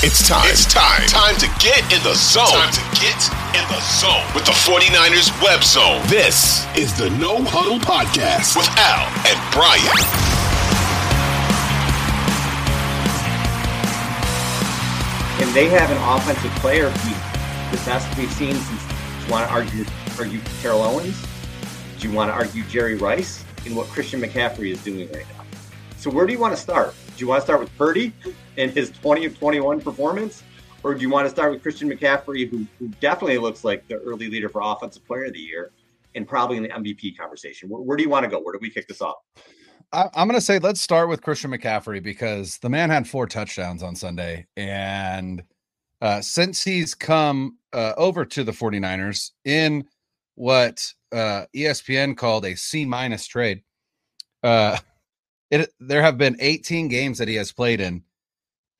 It's time. It's time. Time to get in the zone. Time to get in the zone with the 49ers web zone. This is the No Huddle Podcast with Al and Brian. And they have an offensive player the best we've seen since you want to argue argue Terrell Owens? Do you want to argue Jerry Rice in what Christian McCaffrey is doing right now? So where do you want to start? Do you want to start with Purdy and his 20 of 21 performance? Or do you want to start with Christian McCaffrey, who, who definitely looks like the early leader for Offensive Player of the Year and probably in the MVP conversation? Where, where do you want to go? Where do we kick this off? I, am going to say let's start with Christian McCaffrey because the man had four touchdowns on Sunday. And uh, since he's come uh, over to the 49ers in what uh, ESPN called a C minus trade, uh, it there have been 18 games that he has played in,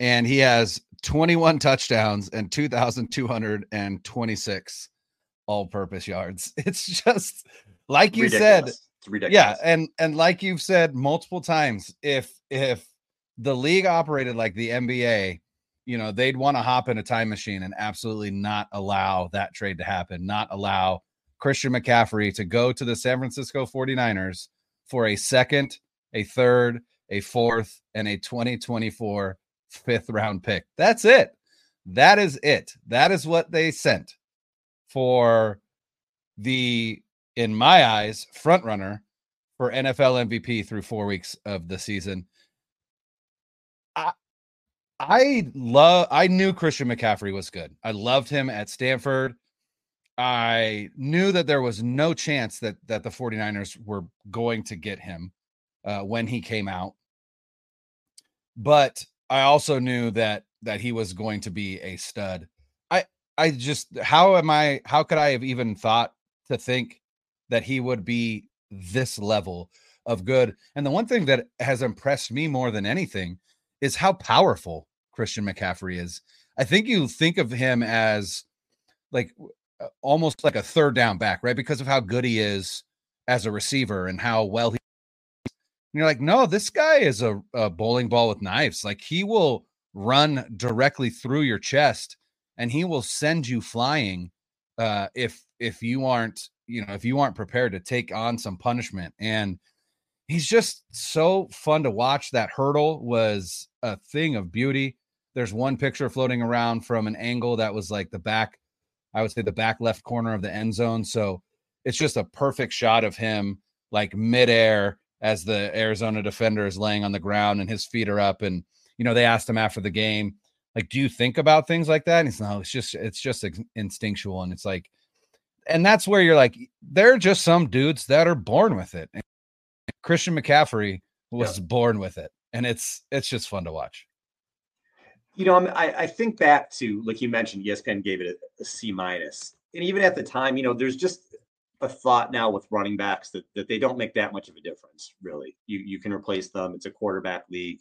and he has 21 touchdowns and 2,226 all-purpose yards. It's just like you ridiculous. said. It's ridiculous. Yeah, and and like you've said multiple times, if if the league operated like the NBA, you know, they'd want to hop in a time machine and absolutely not allow that trade to happen, not allow Christian McCaffrey to go to the San Francisco 49ers for a second a third, a fourth, and a 2024 fifth round pick. That's it. That is it. That is what they sent for the, in my eyes, front runner for NFL MVP through four weeks of the season. I, I love I knew Christian McCaffrey was good. I loved him at Stanford. I knew that there was no chance that that the 49ers were going to get him uh, when he came out. But I also knew that that he was going to be a stud. I I just how am I how could I have even thought to think that he would be this level of good? And the one thing that has impressed me more than anything is how powerful Christian McCaffrey is. I think you think of him as like uh, almost like a third down back, right? Because of how good he is as a receiver and how well he you're like, no, this guy is a, a bowling ball with knives. Like he will run directly through your chest and he will send you flying uh, if if you aren't you know if you aren't prepared to take on some punishment. And he's just so fun to watch. That hurdle was a thing of beauty. There's one picture floating around from an angle that was like the back i would say the back left corner of the end zone. So it's just a perfect shot of him like midair as the Arizona defender is laying on the ground and his feet are up. And, you know, they asked him after the game, like, do you think about things like that? And he's no, it's just, it's just instinctual. And it's like, and that's where you're like, they're just some dudes that are born with it. And Christian McCaffrey was yeah. born with it. And it's, it's just fun to watch. You know, I, I think back to, like you mentioned, ESPN gave it a, a C minus. And even at the time, you know, there's just a thought now with running backs that, that they don't make that much of a difference, really. You you can replace them. It's a quarterback league,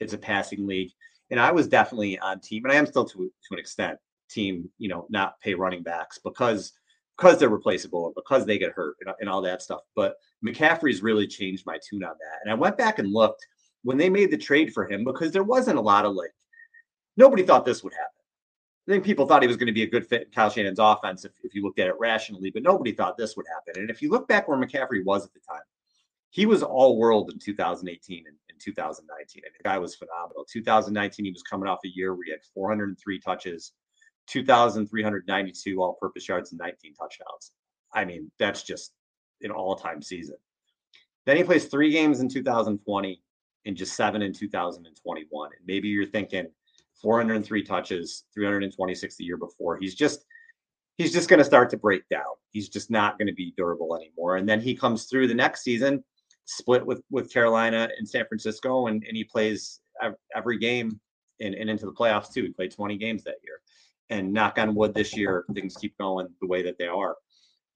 it's a passing league. And I was definitely on team, and I am still to, to an extent, team, you know, not pay running backs because because they're replaceable or because they get hurt and, and all that stuff. But McCaffrey's really changed my tune on that. And I went back and looked when they made the trade for him because there wasn't a lot of like nobody thought this would happen. I think people thought he was going to be a good fit in Kyle Shanahan's offense if, if you looked at it rationally, but nobody thought this would happen. And if you look back where McCaffrey was at the time, he was all world in 2018 and, and 2019. And the guy was phenomenal. 2019, he was coming off a year where he had 403 touches, 2,392 all purpose yards, and 19 touchdowns. I mean, that's just an all time season. Then he plays three games in 2020 and just seven in 2021. And maybe you're thinking, 403 touches, 326 the year before. He's just he's just going to start to break down. He's just not going to be durable anymore. And then he comes through the next season, split with with Carolina and San Francisco, and, and he plays every game and, and into the playoffs too. He played 20 games that year. And knock on wood, this year things keep going the way that they are.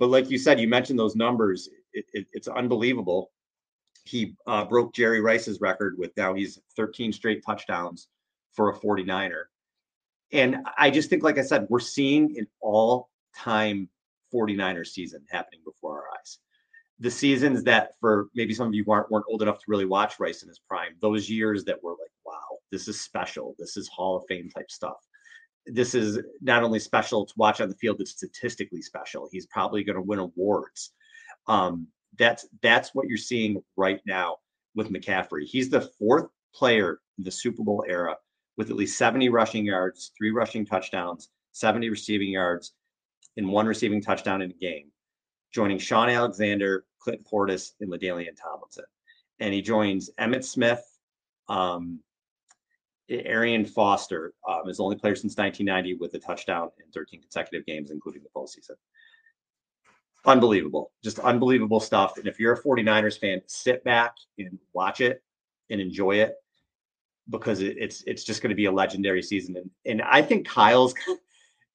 But like you said, you mentioned those numbers. It, it, it's unbelievable. He uh, broke Jerry Rice's record with now he's 13 straight touchdowns for a 49er. And I just think, like I said, we're seeing an all time 49er season happening before our eyes. The seasons that, for maybe some of you weren't, weren't old enough to really watch Rice in his prime, those years that were like, wow, This is special. This is Hall of Fame type stuff. This is not only special to watch on the field, it's statistically special. He's probably going to win awards. Um, that's that's what you're seeing right now with McCaffrey. He's the fourth player in the Super Bowl era with at least 70 rushing yards, three rushing touchdowns, 70 receiving yards, and one receiving touchdown in a game, joining Shaun Alexander, Clint Portis, and LaDainian Tomlinson. And he joins Emmitt Smith, um, Arian Foster um, is the only player since 1990 with a touchdown in 13 consecutive games, including the postseason. Unbelievable, just unbelievable stuff. And if you're a 49ers fan, sit back and watch it and enjoy it because it, it's it's just going to be a legendary season. And and I think Kyle's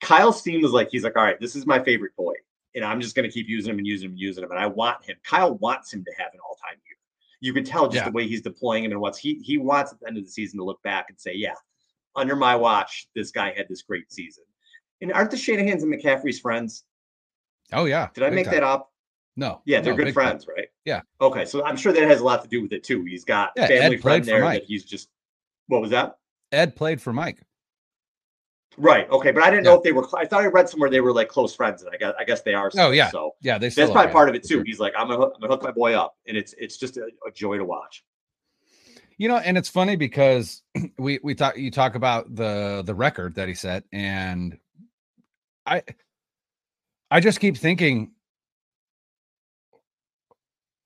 Kyle seems like he's like, all right, this is my favorite boy, and I'm just going to keep using him and using him and using him. And I want him. Kyle wants him to have an all time year. You can tell just yeah. the way he's deploying him and what's he he wants at the end of the season to look back and say, yeah, under my watch, this guy had this great season. And aren't the Shanahans and McCaffrey's friends? Oh yeah. Did I make time. that up? No. Yeah, they're no, good friends, time. right? Yeah. Okay, so I'm sure that has a lot to do with it too. He's got yeah, family Ed friend there that he's just. What was that? Ed played for Mike. Right. Okay, but I didn't yeah. know if they were. I thought I read somewhere they were like close friends, and I guess I guess they are. Still, oh yeah. So yeah, they. That's probably part of it too. Sure. He's like, I'm gonna, I'm gonna hook my boy up, and it's it's just a, a joy to watch. You know, and it's funny because we we talk you talk about the the record that he set, and I I just keep thinking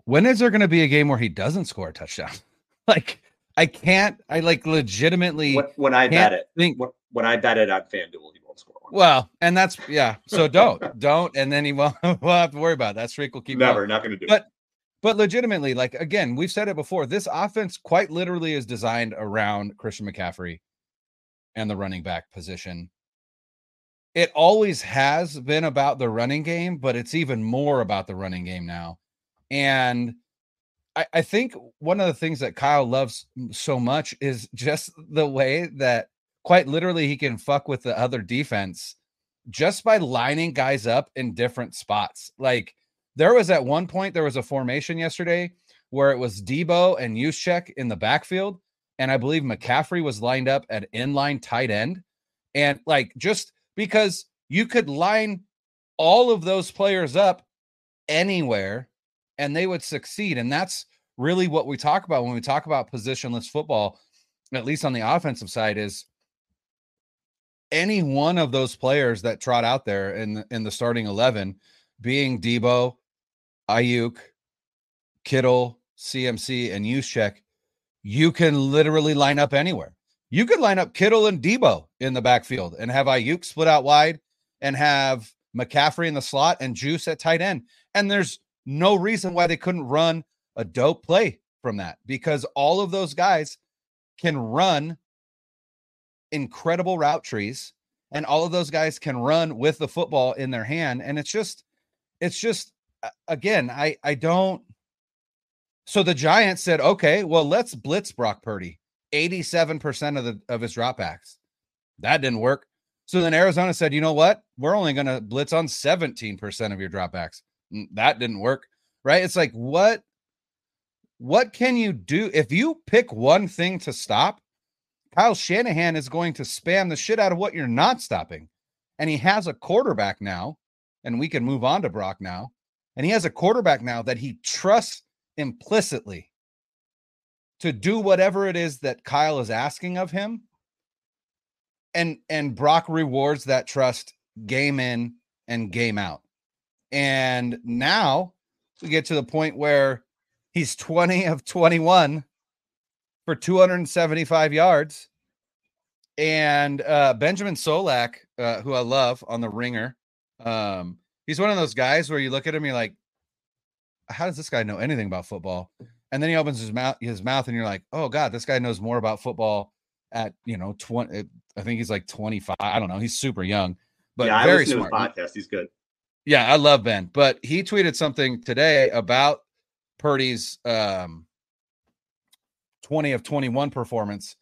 when is there going to be a game where he doesn't score a touchdown? like I can't. I like legitimately. When, when I bet it, think when, when, I bet it on FanDuel, he won't score one. Well, and that's yeah. So don't, don't, and then he won't. We'll have to worry about it. that streak. Will keep never going. not going to do. But it. but legitimately, like again, we've said it before. This offense quite literally is designed around Christian McCaffrey and the running back position. It always has been about the running game, but it's even more about the running game now. And I, I think one of the things that Kyle loves so much is just the way that quite literally he can fuck with the other defense just by lining guys up in different spots. Like there was at one point there was a formation yesterday where it was Deebo and Juszczyk in the backfield, and I believe McCaffrey was lined up at inline tight end, and like just because you could line all of those players up anywhere and they would succeed. And that's really what we talk about when we talk about positionless football, at least on the offensive side, is any one of those players that trot out there in in the starting 11 being Deebo, Aiyuk, Kittle, CMC, and Juszczyk, you can literally line up anywhere. You could line up Kittle and Deebo in the backfield and have Aiyuk split out wide and have McCaffrey in the slot and Juice at tight end. And there's no reason why they couldn't run a dope play from that because all of those guys can run incredible route trees and all of those guys can run with the football in their hand and it's just it's just uh, again i i don't so the giants said okay well let's blitz brock purdy. 87% of the of his dropbacks. That didn't work. So then arizona said you know what? We're only going to blitz on 17% of your dropbacks that didn't work right? It's like what what can you do? If you pick one thing to stop kyle shanahan is going to spam the shit out of what you're not stopping and he has a quarterback now and we can move on to brock now and he has a quarterback now that he trusts implicitly to do whatever it is that kyle is asking of him and and brock rewards that trust game in and game out and now we get to the point where he's 20 of 21 for 275 yards. And uh, Benjamin Solak, uh, who I love on the ringer, um, he's one of those guys where you look at him, you're like, how does this guy know anything about football? And then he opens his mouth, his mouth, and you're like, oh God, this guy knows more about football at you know 20. I think he's like 25. I don't know. He's super young, but yeah, very smart. podcast. He's good. Yeah, I love Ben, but he tweeted something today about Purdy's um 20 of 21 performance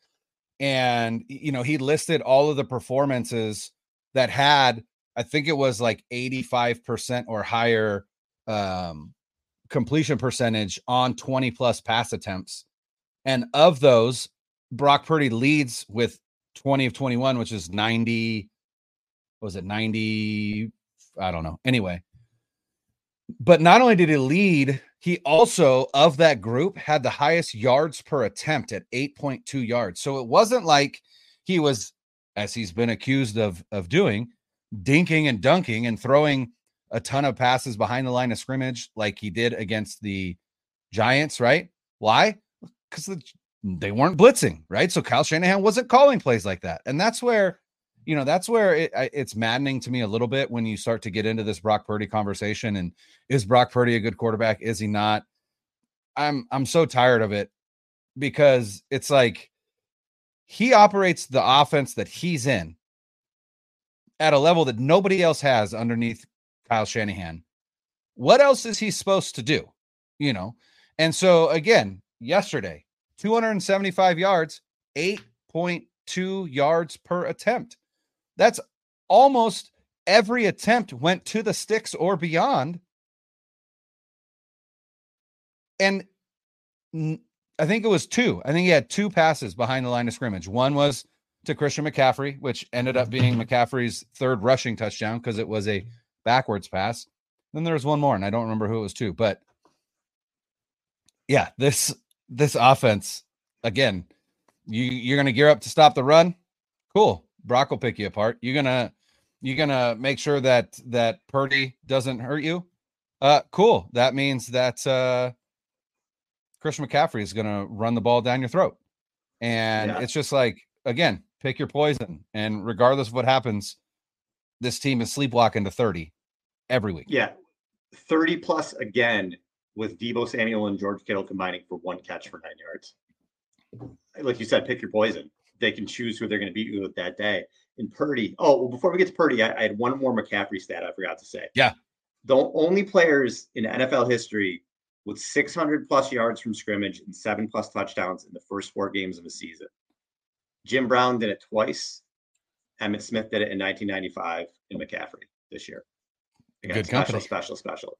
and you know, he listed all of the performances that had I think it was like 85% or higher um completion percentage on 20 plus pass attempts. And of those, Brock Purdy leads with 20 of 21, which is 90. Was it 90? I don't know. Anyway, but not only did he lead, he also, of that group, had the highest yards per attempt at 8.2 yards. So it wasn't like he was, as he's been accused of, of doing, dinking and dunking and throwing a ton of passes behind the line of scrimmage like he did against the Giants, right? Why? Because the, they weren't blitzing, right? So Kyle Shanahan wasn't calling plays like that. And that's where, you know, that's where it, it's maddening to me a little bit when you start to get into this Brock Purdy conversation. And is Brock Purdy a good quarterback? Is he not? I'm I'm so tired of it because it's like he operates the offense that he's in at a level that nobody else has underneath Kyle Shanahan. What else is he supposed to do? You know, and so again, yesterday, 275 yards, 8.2 yards per attempt. That's almost every attempt went to the sticks or beyond. And I think it was two. I think he had two passes behind the line of scrimmage. One was to Christian McCaffrey, which ended up being McCaffrey's third rushing touchdown because it was a mm-hmm. backwards pass. Then there was one more, and I don't remember who it was to, but yeah, this this offense again, you you're gonna gear up to stop the run. Cool. Brock will pick you apart. You're gonna you're gonna make sure that that Purdy doesn't hurt you. Uh cool. That means that uh Christian McCaffrey is gonna run the ball down your throat. And yeah. it's just like again, pick your poison. And regardless of what happens, this team is sleepwalking to 30 every week. Yeah. 30 plus again with Deebo Samuel and George Kittle combining for one catch for nine yards. Like you said, pick your poison. They can choose who they're going to beat you with that day. And Purdy. Oh, well, before we get to Purdy, I, I had one more McCaffrey stat I forgot to say. Yeah. The only players in NFL history with 600 plus yards from scrimmage and seven plus touchdowns in the first four games of the season. Jim Brown did it twice. Emmitt Smith did it in 1995, and McCaffrey this year. Again, Good special, company. special, special.